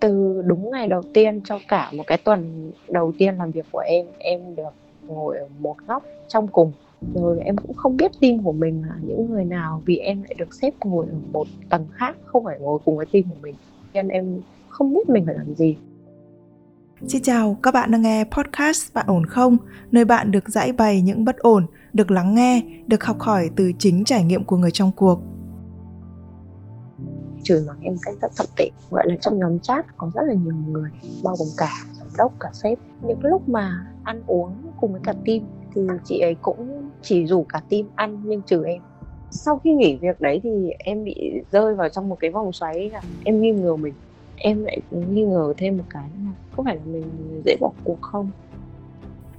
từ đúng ngày đầu tiên cho cả một cái tuần đầu tiên làm việc của em em được ngồi ở một góc trong cùng. Rồi em cũng không biết team của mình là những người nào vì em lại được xếp ngồi ở một tầng khác không phải ngồi cùng với team của mình. Nên em không biết mình phải làm gì. Xin chào, các bạn đang nghe podcast Bạn ổn không? Nơi bạn được giải bày những bất ổn, được lắng nghe, được học hỏi từ chính trải nghiệm của người trong cuộc chửi mắng em cách rất thậm tệ gọi là trong nhóm chat có rất là nhiều người, bao gồm cả giám đốc, cả sếp. Những lúc mà ăn uống cùng với cả team thì chị ấy cũng chỉ rủ cả team ăn nhưng trừ em. Sau khi nghỉ việc đấy thì em bị rơi vào trong một cái vòng xoáy là em nghi ngờ mình. Em lại nghi ngờ thêm một cái là có phải là mình dễ bỏ cuộc không?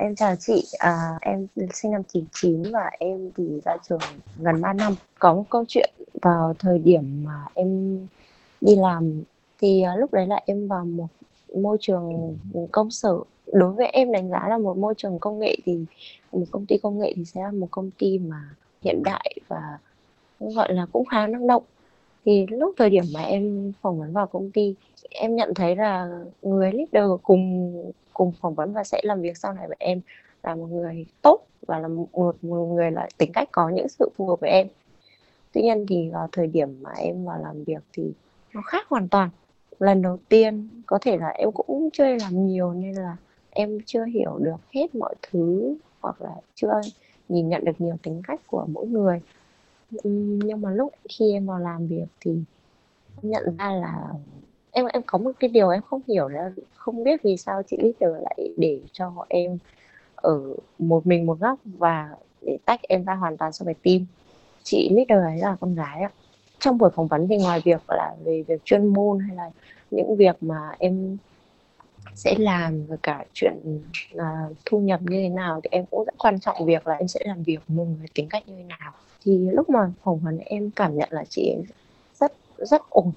Em chào chị, à, em sinh năm 99 và em thì ra trường gần 3 năm. Có một câu chuyện vào thời điểm mà em đi làm thì à, lúc đấy là em vào một môi trường công sở. Đối với em đánh giá là một môi trường công nghệ thì một công ty công nghệ thì sẽ là một công ty mà hiện đại và gọi là cũng khá năng động. Thì lúc thời điểm mà em phỏng vấn vào công ty em nhận thấy là người leader cùng cùng phỏng vấn và sẽ làm việc sau này với em là một người tốt và là một, một người là tính cách có những sự phù hợp với em. Tuy nhiên thì vào thời điểm mà em vào làm việc thì nó khác hoàn toàn. Lần đầu tiên có thể là em cũng chưa làm nhiều nên là em chưa hiểu được hết mọi thứ hoặc là chưa nhìn nhận được nhiều tính cách của mỗi người. Ừ, nhưng mà lúc khi em vào làm việc thì nhận ra là em em có một cái điều em không hiểu là không biết vì sao chị leader lại để cho em ở một mình một góc và để tách em ra hoàn toàn so với team. Chị leader ấy là con gái ạ. Trong buổi phỏng vấn thì ngoài việc là về việc chuyên môn hay là những việc mà em sẽ làm và cả chuyện uh, thu nhập như thế nào thì em cũng rất quan trọng việc là em sẽ làm việc một người tính cách như thế nào. Thì lúc mà phỏng vấn em cảm nhận là chị rất rất ổn.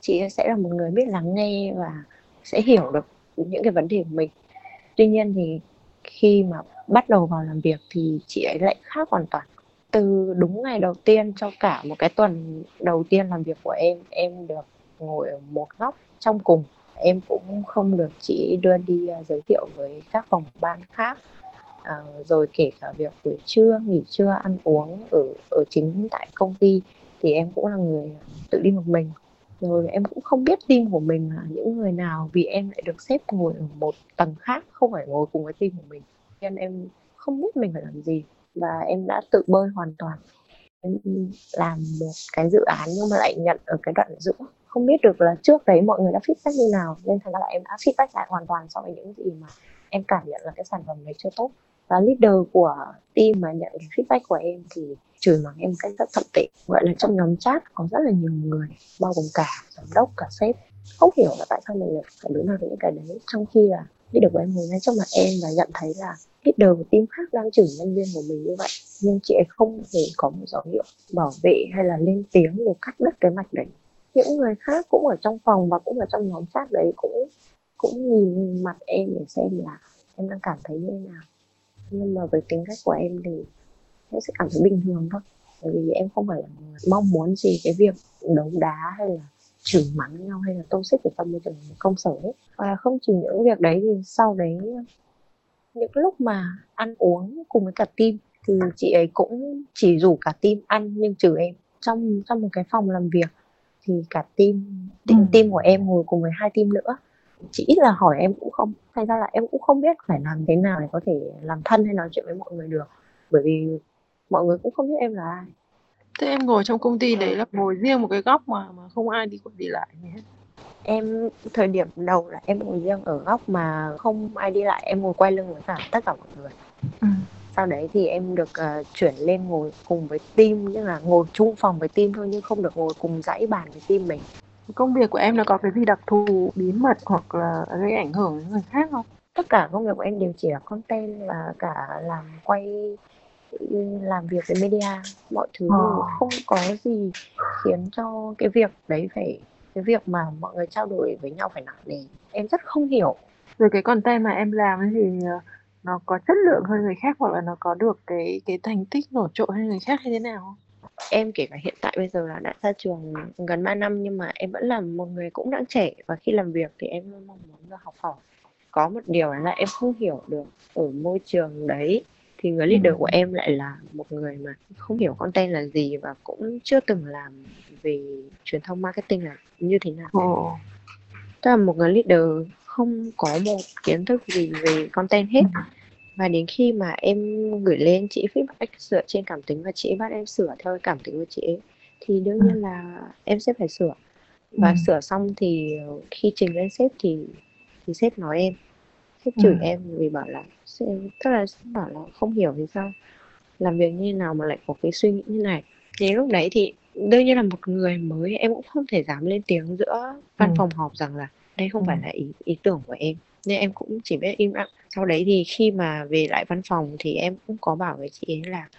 Chị sẽ là một người biết lắng nghe và sẽ hiểu được những cái vấn đề của mình. Tuy nhiên thì khi mà bắt đầu vào làm việc thì chị ấy lại khác hoàn toàn. Từ đúng ngày đầu tiên cho cả một cái tuần đầu tiên làm việc của em em được ngồi ở một góc trong cùng em cũng không được chị đưa đi uh, giới thiệu với các phòng ban khác. À, rồi kể cả việc buổi trưa nghỉ trưa ăn uống ở ở chính tại công ty thì em cũng là người à, tự đi một mình. Rồi em cũng không biết team của mình là những người nào vì em lại được xếp ngồi ở một tầng khác không phải ngồi cùng với team của mình. Nên em không biết mình phải làm gì và em đã tự bơi hoàn toàn. Em làm một cái dự án nhưng mà lại nhận ở cái đoạn giữa không biết được là trước đấy mọi người đã feedback như nào, nên thành ra là em đã feedback lại hoàn toàn so với những gì mà em cảm nhận là cái sản phẩm này chưa tốt. Và leader của team mà nhận cái feedback của em thì chửi mắng em cách rất thậm tệ gọi là trong nhóm chat có rất là nhiều người, bao gồm cả giám đốc, cả sếp. Không hiểu là tại sao mình lại phải đối mặt với những cái đấy, trong khi là leader của em ngồi ngay trước mặt em và nhận thấy là leader của team khác đang chửi nhân viên của mình như vậy. Nhưng chị ấy không hề có một dấu hiệu bảo vệ hay là lên tiếng để cắt đứt cái mạch đấy những người khác cũng ở trong phòng và cũng ở trong nhóm chat đấy cũng cũng nhìn mặt em để xem là em đang cảm thấy như thế nào. Nhưng mà với tính cách của em thì em sẽ cảm thấy bình thường thôi. Bởi vì em không phải là người mong muốn gì cái việc đấu đá hay là chửi mắng nhau hay là tô xích ở trong môi trường công sở ấy và không chỉ những việc đấy thì sau đấy, những lúc mà ăn uống cùng với cả team thì chị ấy cũng chỉ rủ cả team ăn nhưng trừ em. Trong trong một cái phòng làm việc thì cả team team, ừ. team của em ngồi cùng với hai team nữa. Chỉ ít là hỏi em cũng không thành ra là em cũng không biết phải làm thế nào để có thể làm thân hay nói chuyện với mọi người được. Bởi vì mọi người cũng không biết em là ai. Thế em ngồi trong công ty đấy là ngồi riêng một cái góc mà mà không ai đi qua đi lại hết. Em thời điểm đầu là em ngồi riêng ở góc mà không ai đi lại em ngồi quay lưng với cả tất cả mọi người. Ừ. sau đấy thì em được uh, chuyển lên ngồi cùng với team nhưng là ngồi chung phòng với team thôi nhưng không được ngồi cùng dãy bàn với team mình. Công việc của em nó có cái gì đặc thù bí mật hoặc là gây ảnh hưởng đến người khác không? Tất cả công việc của em đều chỉ là content và cả làm quay làm việc với media mọi thứ Ờ. đều không có gì khiến cho cái việc đấy phải cái việc mà mọi người trao đổi với nhau phải nặng nề. Em rất không hiểu. Rồi cái content mà em làm thì ờ, nó có chất lượng hơn người khác hoặc là nó có được cái cái thành tích nổi trội hơn người khác hay thế nào không? Em kể cả hiện tại bây giờ là đã ra trường gần 3 năm nhưng mà em vẫn là một người cũng đang trẻ và khi làm việc thì em luôn mong muốn được học hỏi. Có một điều là em không hiểu được ở môi trường đấy thì người leader của em lại là một người mà không hiểu content là gì và cũng chưa từng làm về truyền thông marketing là như thế nào. Ồ. tức là một người leader không có một kiến thức gì về content hết và đến khi mà em gửi lên chị feedback dựa trên cảm tính và chị bắt em sửa theo cảm tính của chị ấy thì đương nhiên là em sẽ phải sửa và Ừ. sửa xong thì khi trình lên sếp thì thì sếp nói em sếp chửi Ừ. em vì bảo là sếp- tức là sếp bảo là không hiểu vì sao làm việc như nào mà lại có cái suy nghĩ như này thì lúc đấy thì đương nhiên là một người mới em cũng không thể dám lên tiếng giữa văn Ừ. phòng họp rằng là đây không Ừ. phải là ý ý tưởng của em nên em cũng chỉ biết im lặng. Sau đấy thì khi mà về lại văn phòng thì em cũng có bảo với chị ấy là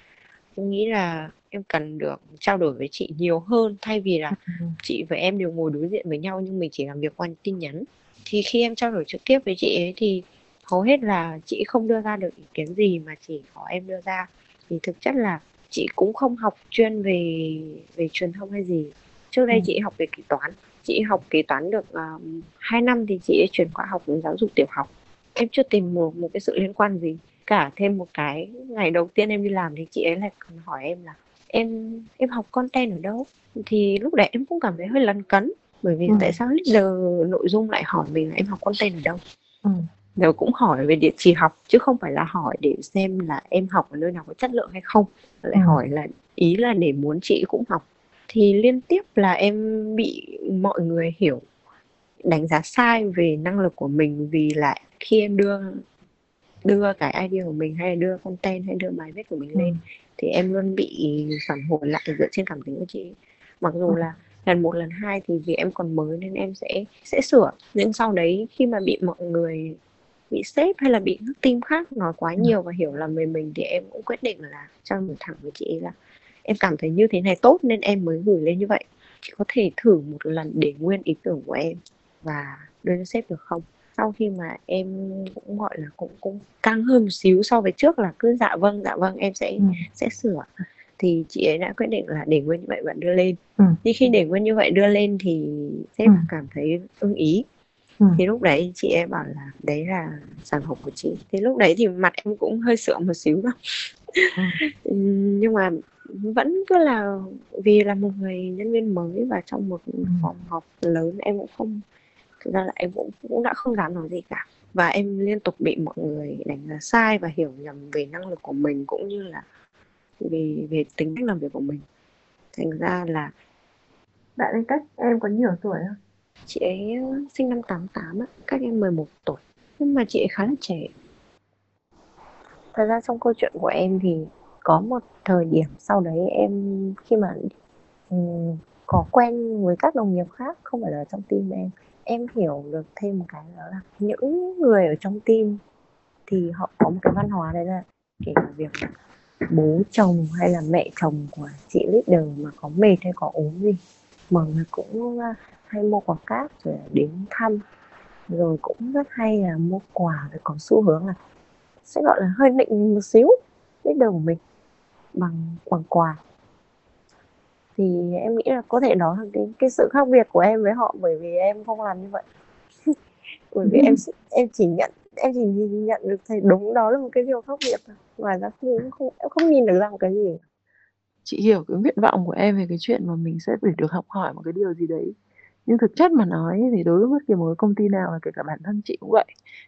em nghĩ là em cần được trao đổi với chị nhiều hơn thay vì là Ừ. chị và em đều ngồi đối diện với nhau nhưng mình chỉ làm việc qua tin nhắn. Thì khi em trao đổi trực tiếp với chị ấy thì hầu hết là chị không đưa ra được ý kiến gì mà chỉ có em đưa ra. Thì thực chất là chị cũng không học chuyên về về truyền thông hay gì. Trước đây Ừ. chị học về kế toán chị học kế toán được uh, 2 năm thì chị chuyển qua học giáo dục tiểu học em chưa tìm một một cái sự liên quan gì cả thêm một cái ngày đầu tiên em đi làm thì chị ấy lại còn hỏi em là em em học content ở đâu thì lúc đấy em cũng cảm thấy hơi lấn cấn bởi vì Ừ. tại sao leader nội dung lại hỏi mình là em học content ở đâu Ừ. rồi cũng hỏi về địa chỉ học chứ không phải là hỏi để xem là em học ở nơi nào có chất lượng hay không lại Ừ. hỏi là ý là để muốn chị cũng học thì liên tiếp là em bị mọi người hiểu đánh giá sai về năng lực của mình vì là khi em đưa đưa cái idea của mình hay là đưa content hay đưa bài viết của mình Ừ. lên thì em luôn bị phản hồi lại dựa trên cảm tính của chị mặc dù Ừ. là lần một lần hai thì vì em còn mới nên em sẽ sẽ sửa nhưng sau đấy khi mà bị mọi người bị sếp hay là bị các team khác nói quá Ừ. nhiều và hiểu lầm về mình thì em cũng quyết định là trao đổi thẳng với chị là em cảm thấy như thế này tốt nên em mới gửi lên như vậy chị có thể thử một lần để nguyên ý tưởng của em và đưa cho sếp được không sau khi mà em cũng gọi là cũng cũng căng hơn một xíu so với trước là cứ dạ vâng dạ vâng em sẽ Ừ. sẽ sửa thì chị ấy đã quyết định là để nguyên như vậy bạn đưa lên Ừ. nhưng khi để nguyên như vậy đưa lên thì sếp Ừ. cảm thấy ưng ý Ừ. thì lúc đấy chị em bảo là đấy là sản phẩm của chị thì lúc đấy thì mặt em cũng hơi sượng một xíu đâu Ừ. nhưng mà vẫn cứ là vì là một người nhân viên mới và trong một phòng họp lớn em cũng không thực ra là em cũng cũng đã không dám nói gì cả. Và em liên tục bị mọi người đánh giá sai và hiểu nhầm về năng lực của mình cũng như là về về tính cách làm việc của mình. Thành ra là bạn ấy cách em có nhiều tuổi không? Chị ấy sinh năm 88 á, cách em 11 tuổi. Nhưng mà chị ấy khá là trẻ. Thật ra trong câu chuyện của em thì có một thời điểm sau đấy em khi mà um, có quen với các đồng nghiệp khác không phải là trong team em em hiểu được thêm một cái đó là những người ở trong team thì họ có một cái văn hóa đấy là kể cả việc bố chồng hay là mẹ chồng của chị leader mà có mệt hay có ốm gì mọi người cũng à, hay mua quà cáp rồi đến thăm rồi cũng rất hay là mua quà rồi có xu hướng là sẽ gọi là hơi nịnh một xíu leader của mình bằng bằng quà. Thì em nghĩ là có thể đó là cái cái sự khác biệt của em với họ bởi vì em không làm như vậy. Bởi vì em em chỉ nhận em chỉ nhìn nhận được thấy đúng đó là một cái điều khác biệt thôi. Ngoài ra không, không em không nhìn được ra một cái gì. Chị hiểu cái nguyện vọng của em về cái chuyện mà mình sẽ phải được học hỏi một cái điều gì đấy. Nhưng thực chất mà nói thì đối với bất kỳ một cái công ty nào và kể cả bản thân chị cũng vậy.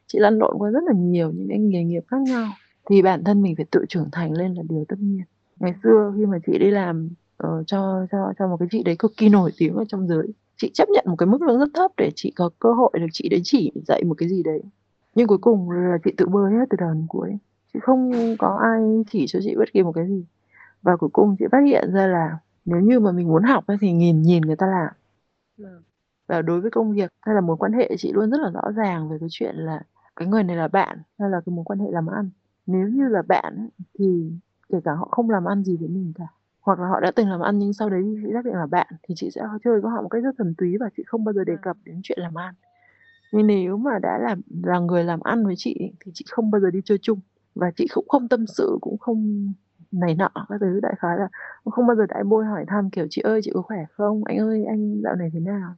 Chị lăn lộn qua rất là nhiều những cái nghề nghiệp khác nhau. Thì bản thân mình phải tự trưởng thành lên là điều tất nhiên ngày xưa khi mà chị đi làm uh, cho cho cho một cái chị đấy cực kỳ nổi tiếng ở trong giới chị chấp nhận một cái mức lương rất thấp để chị có cơ hội được chị đấy chỉ dạy một cái gì đấy. Nhưng cuối cùng là chị tự bơi hết từ đầu đến cuối chị không có ai chỉ cho chị bất kỳ một cái gì. Và cuối cùng chị phát hiện ra là nếu như mà mình muốn học thì nhìn nhìn người ta làm. Và đối với công việc hay là mối quan hệ chị luôn rất là rõ ràng về cái chuyện là cái người này là bạn hay là cái mối quan hệ làm ăn. Nếu như là bạn thì kể cả họ không làm ăn gì với mình cả. Hoặc là họ đã từng làm ăn nhưng sau đấy chị xác định là bạn thì chị sẽ chơi với họ một cách rất thuần túy và chị không bao giờ đề cập đến chuyện làm ăn. Nhưng nếu mà đã là là người làm ăn với chị thì chị không bao giờ đi chơi chung. Và chị cũng không tâm sự cũng không này nọ các thứ. Đại khái là không bao giờ đại bôi hỏi thăm kiểu chị ơi chị có khỏe không? Anh ơi anh dạo này thế nào?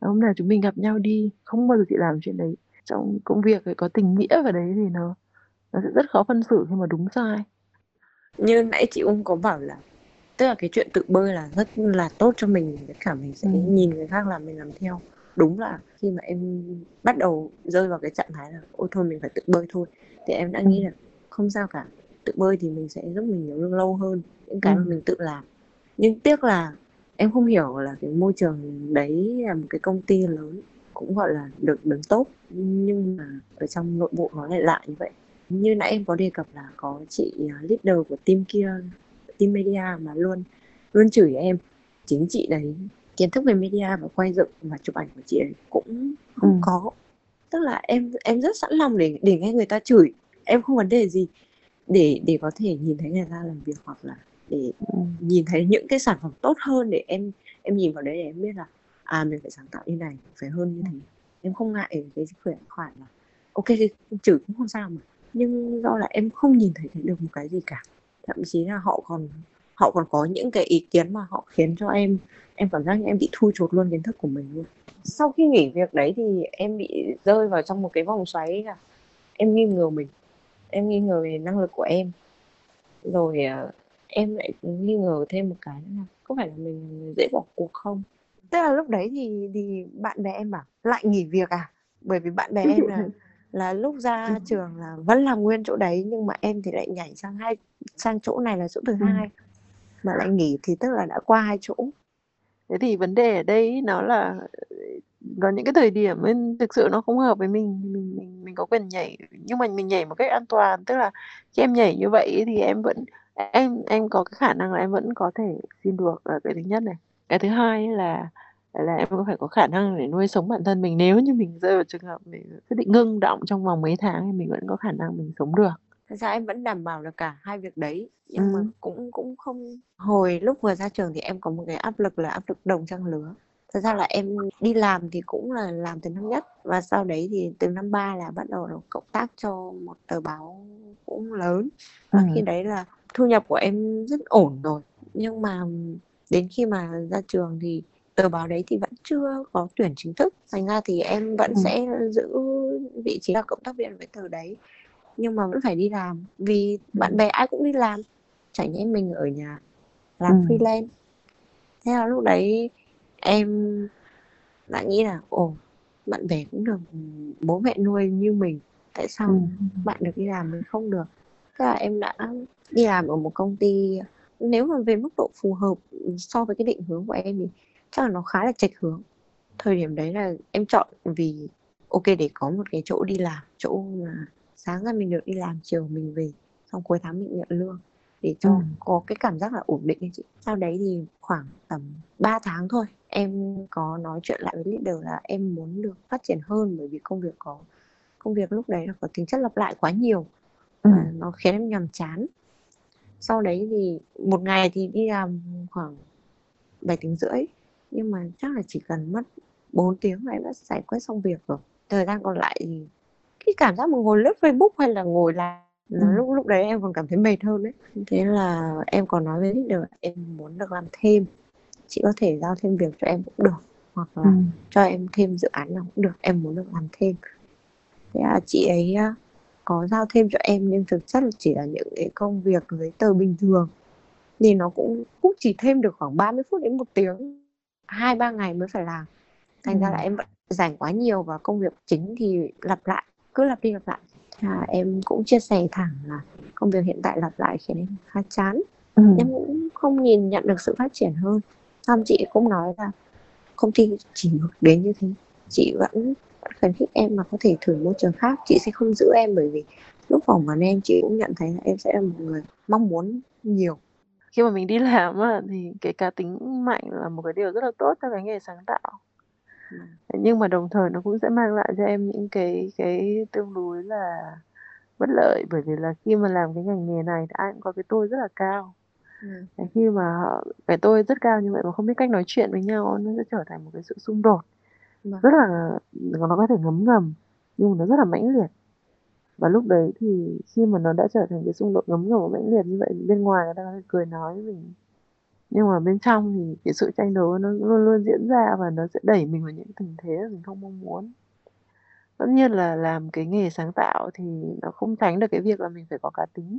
Hôm nào chúng mình gặp nhau đi. Không bao giờ chị làm chuyện đấy. Trong công việc có tình nghĩa vào đấy thì nó nó sẽ rất khó phân xử khi mà đúng sai như nãy chị cũng có bảo là tức là cái chuyện tự bơi là rất là tốt cho mình tất cả mình sẽ ừ. nhìn người khác làm mình làm theo. Đúng là khi mà em bắt đầu rơi vào cái trạng thái là ôi thôi mình phải tự bơi thôi. Thì em đã nghĩ là không sao cả tự bơi thì mình sẽ giúp mình nhiều lương lâu hơn những cái ừ. mà mình tự làm. Nhưng tiếc là em không hiểu là cái môi trường đấy là một cái công ty lớn cũng gọi là được đứng tốt nhưng mà ở trong nội bộ nó lại lại như vậy như nãy em có đề cập là có chị à, leader của team kia team media mà luôn luôn chửi em. Chính chị đấy kiến thức về media và quay dựng và chụp ảnh của chị ấy cũng không ừ. có. Tức là em em rất sẵn lòng để để nghe người ta chửi. Em không vấn đề gì. Để để có thể nhìn thấy người ta làm việc hoặc là để ừ. nhìn thấy những cái sản phẩm tốt hơn để em em nhìn vào đấy để em biết là à mình phải sáng tạo như này phải hơn như thế. Em không ngại cái khuyển khoản là ok chửi cũng không sao mà nhưng do là em không nhìn thấy được một cái gì cả. Thậm chí là họ còn họ còn có những cái ý kiến mà họ khiến cho em em cảm giác như em bị thu chột luôn kiến thức của mình luôn. Sau khi nghỉ việc đấy thì em bị rơi vào trong một cái vòng xoáy là em nghi ngờ mình. Em nghi ngờ về năng lực của em. Rồi uh, em lại nghi ngờ thêm một cái là có phải là mình dễ bỏ cuộc không? Tức là lúc đấy thì thì bạn bè em bảo lại nghỉ việc à? Bởi vì bạn bè em là là lúc ra trường là vẫn làm nguyên chỗ đấy nhưng mà em thì lại nhảy sang hai sang chỗ này là chỗ thứ ừ. hai mà lại nghỉ thì tức là đã qua hai chỗ. Thế thì vấn đề ở đây nó là có những cái thời điểm ấy, thực sự nó không hợp với mình mình mình mình có quyền nhảy nhưng mà mình nhảy một cách an toàn tức là khi em nhảy như vậy thì em vẫn em em có cái khả năng là em vẫn có thể xin được là cái thứ nhất này. Cái thứ hai là là em có phải có khả năng để nuôi sống bản thân mình. Nếu như mình rơi vào trường hợp mình quyết định ngưng động trong vòng mấy tháng thì mình vẫn có khả năng mình sống được. Thật ra em vẫn đảm bảo được cả hai việc đấy nhưng ừ. mà cũng cũng không hồi lúc vừa ra trường thì em có một cái áp lực là áp lực đồng trang lứa. Thật ra là em đi làm thì cũng là làm từ năm nhất và sau đấy thì từ năm ba là bắt đầu cộng tác cho một tờ báo cũng lớn. Và ừ. khi đấy là thu nhập của em rất ổn rồi. Nhưng mà đến khi mà ra trường thì tờ báo đấy thì vẫn chưa có tuyển chính thức thành ra thì em vẫn ừ. sẽ giữ vị trí là cộng tác viên với tờ đấy nhưng mà vẫn phải đi làm vì ừ. bạn bè ai cũng đi làm chẳng nhẽ mình ở nhà làm ừ. freelance thế là lúc đấy em lại nghĩ là ồ bạn bè cũng được bố mẹ nuôi như mình tại sao ừ. bạn được đi làm mình không được thế là em đã đi làm ở một công ty nếu mà về mức độ phù hợp so với cái định hướng của em thì chắc là nó khá là chệch hướng thời điểm đấy là em chọn vì ok để có một cái chỗ đi làm chỗ mà sáng ra mình được đi làm chiều mình về xong cuối tháng mình nhận lương để cho ừ. có cái cảm giác là ổn định ấy chị sau đấy thì khoảng tầm 3 tháng thôi em có nói chuyện lại với leader là em muốn được phát triển hơn bởi vì công việc có công việc lúc đấy là có tính chất lặp lại quá nhiều ừ. và nó khiến em nhàm chán sau đấy thì một ngày thì đi làm khoảng 7 tiếng rưỡi nhưng mà chắc là chỉ cần mất 4 tiếng là em đã giải quyết xong việc rồi. Thời gian còn lại thì cái cảm giác mà ngồi lướt Facebook hay là ngồi làm ừ. lúc lúc đấy em còn cảm thấy mệt hơn đấy. Thế là em còn nói với leader em muốn được làm thêm chị có thể giao thêm việc cho em cũng được hoặc là ừ. cho em thêm dự án nào cũng được em muốn được làm thêm. Thế là chị ấy có giao thêm cho em nhưng thực chất là chỉ là những cái công việc giấy tờ bình thường. Thì nó cũng cũng chỉ thêm được khoảng 30 phút đến một tiếng hai ba ngày mới phải làm. Thành ừ. ra là em vẫn dành quá nhiều và công việc chính thì lặp lại cứ lặp đi lặp lại. À, em cũng chia sẻ thẳng là công việc hiện tại lặp lại khiến em khá chán. Ừ. em cũng không nhìn nhận được sự phát triển hơn. Xong chị cũng nói là công ty chỉ được đến như thế. Chị vẫn khuyến khích em mà có thể thử môi trường khác. Chị sẽ không giữ em bởi vì lúc phỏng vấn em chị cũng nhận thấy là em sẽ là một người mong muốn nhiều khi mà mình đi làm á, thì cái cá tính mạnh là một cái điều rất là tốt cho cái nghề sáng tạo. Nhưng mà đồng thời nó cũng sẽ mang lại cho em những cái cái tương đối là bất lợi. Bởi vì là khi mà làm cái ngành nghề này thì ai cũng có cái tôi rất là cao. Ừ. khi mà cái tôi rất cao như vậy mà không biết cách nói chuyện với nhau nó sẽ trở thành một cái sự xung đột. Vâng. rất là nó có thể ngấm ngầm nhưng mà nó rất là mãnh liệt và lúc đấy thì khi mà nó đã trở thành cái xung đột ngấm ngầm và mãnh liệt như vậy bên ngoài người ta có thể cười nói mình. Nhưng mà bên trong thì cái sự tranh đấu nó luôn luôn diễn ra và nó sẽ đẩy mình vào những tình thế mình không mong muốn. Tất nhiên là làm cái nghề sáng tạo thì nó không tránh được cái việc là mình phải có cá tính.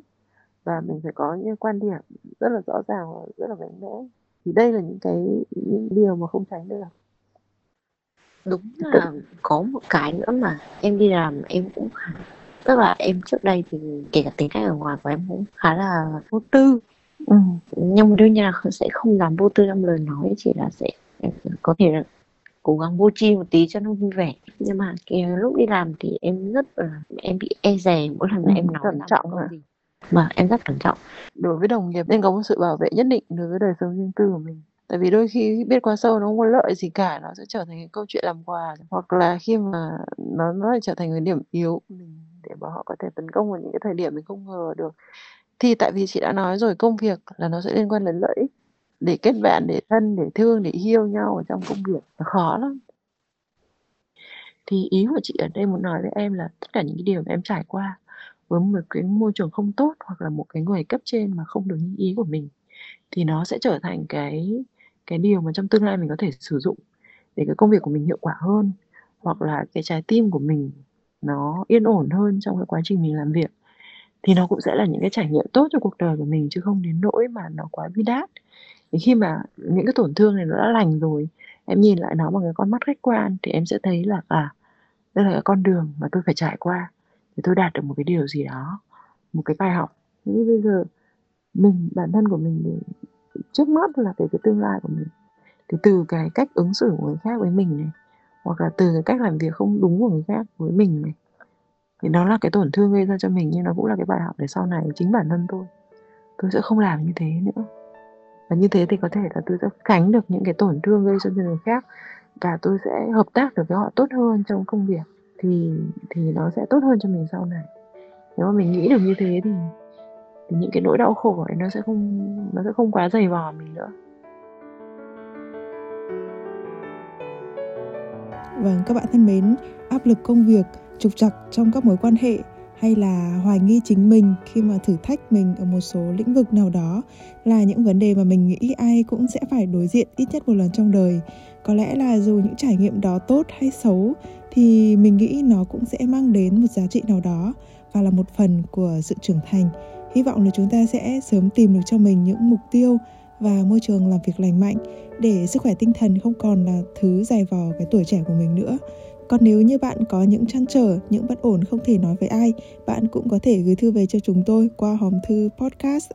Và mình phải có những quan điểm rất là rõ ràng và rất là mạnh mẽ. Thì đây là những cái những điều mà không tránh được. Đúng là có một cái nữa mà em đi làm em cũng tức là em trước đây thì kể cả tính cách ở ngoài của em cũng khá là vô tư. Ừ. nhưng đương nhiên là sẽ không làm vô tư trong lời nói chỉ là sẽ có thể là cố gắng vô tri một tí cho nó vui vẻ. Nhưng mà cái lúc đi làm thì em rất là em bị e dè mỗi lần mà ừ, em nói cẩn trọng à. gì. Mà em rất cẩn trọng. Đối với đồng nghiệp nên có một sự bảo vệ nhất định đối với đời sống riêng tư của mình tại vì đôi khi biết quá sâu nó không có lợi gì cả, nó sẽ trở thành cái câu chuyện làm quà, hoặc là khi mà nó nó lại trở thành cái điểm yếu của mình để mà họ có thể tấn công vào những cái thời điểm mình không ngờ được. Thì tại vì chị đã nói rồi, công việc là nó sẽ liên quan đến lợi ích, để kết bạn, để thân, để thương, để yêu nhau ở trong công việc nó khó lắm. Thì ý của chị ở đây muốn nói với em là tất cả những cái điều mà em trải qua với một cái môi trường không tốt hoặc là một cái người cấp trên mà không được như ý của mình, thì nó sẽ trở thành cái cái điều mà trong tương lai mình có thể sử dụng để cái công việc của mình hiệu quả hơn, hoặc là cái trái tim của mình nó yên ổn hơn trong cái quá trình mình làm việc, thì nó cũng sẽ là những cái trải nghiệm tốt cho cuộc đời của mình, chứ không đến nỗi mà nó quá bi đát. Thì khi mà những cái tổn thương này nó đã lành rồi, em nhìn lại nó bằng cái con mắt khách quan, thì em sẽ thấy là à đây là cái con đường mà tôi phải trải qua để tôi đạt được một cái điều gì đó, một cái bài học. Như bây giờ mình, bản thân của mình trước mắt là về cái tương lai của mình. Thì từ cái cách ứng xử của người khác với mình này, hoặc là từ cái cách làm việc không đúng của người khác với mình này, thì nó là cái tổn thương gây ra cho mình, nhưng nó cũng là cái bài học để sau này chính bản thân tôi. Tôi sẽ không làm như thế nữa. Và như thế thì có thể là tôi sẽ tránh được những cái tổn thương gây cho người khác, và tôi sẽ hợp tác được với họ tốt hơn trong công việc, thì thì nó sẽ tốt hơn cho mình sau này. Nếu mà mình nghĩ được như thế thì thì những cái nỗi đau khổ ấy nó sẽ không nó sẽ không quá dày vò mình nữa Vâng, các bạn thân mến, áp lực công việc, trục trặc trong các mối quan hệ hay là hoài nghi chính mình khi mà thử thách mình ở một số lĩnh vực nào đó là những vấn đề mà mình nghĩ ai cũng sẽ phải đối diện ít nhất một lần trong đời. Có lẽ là dù những trải nghiệm đó tốt hay xấu thì mình nghĩ nó cũng sẽ mang đến một giá trị nào đó và là một phần của sự trưởng thành. Hy vọng là chúng ta sẽ sớm tìm được cho mình những mục tiêu và môi trường làm việc lành mạnh để sức khỏe tinh thần không còn là thứ dài vò cái tuổi trẻ của mình nữa còn nếu như bạn có những trăn trở, những bất ổn không thể nói với ai, bạn cũng có thể gửi thư về cho chúng tôi qua hòm thư podcast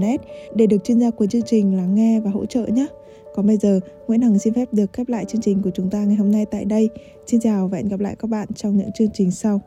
net để được chuyên gia của chương trình lắng nghe và hỗ trợ nhé. Còn bây giờ, Nguyễn Hằng xin phép được khép lại chương trình của chúng ta ngày hôm nay tại đây. Xin chào và hẹn gặp lại các bạn trong những chương trình sau.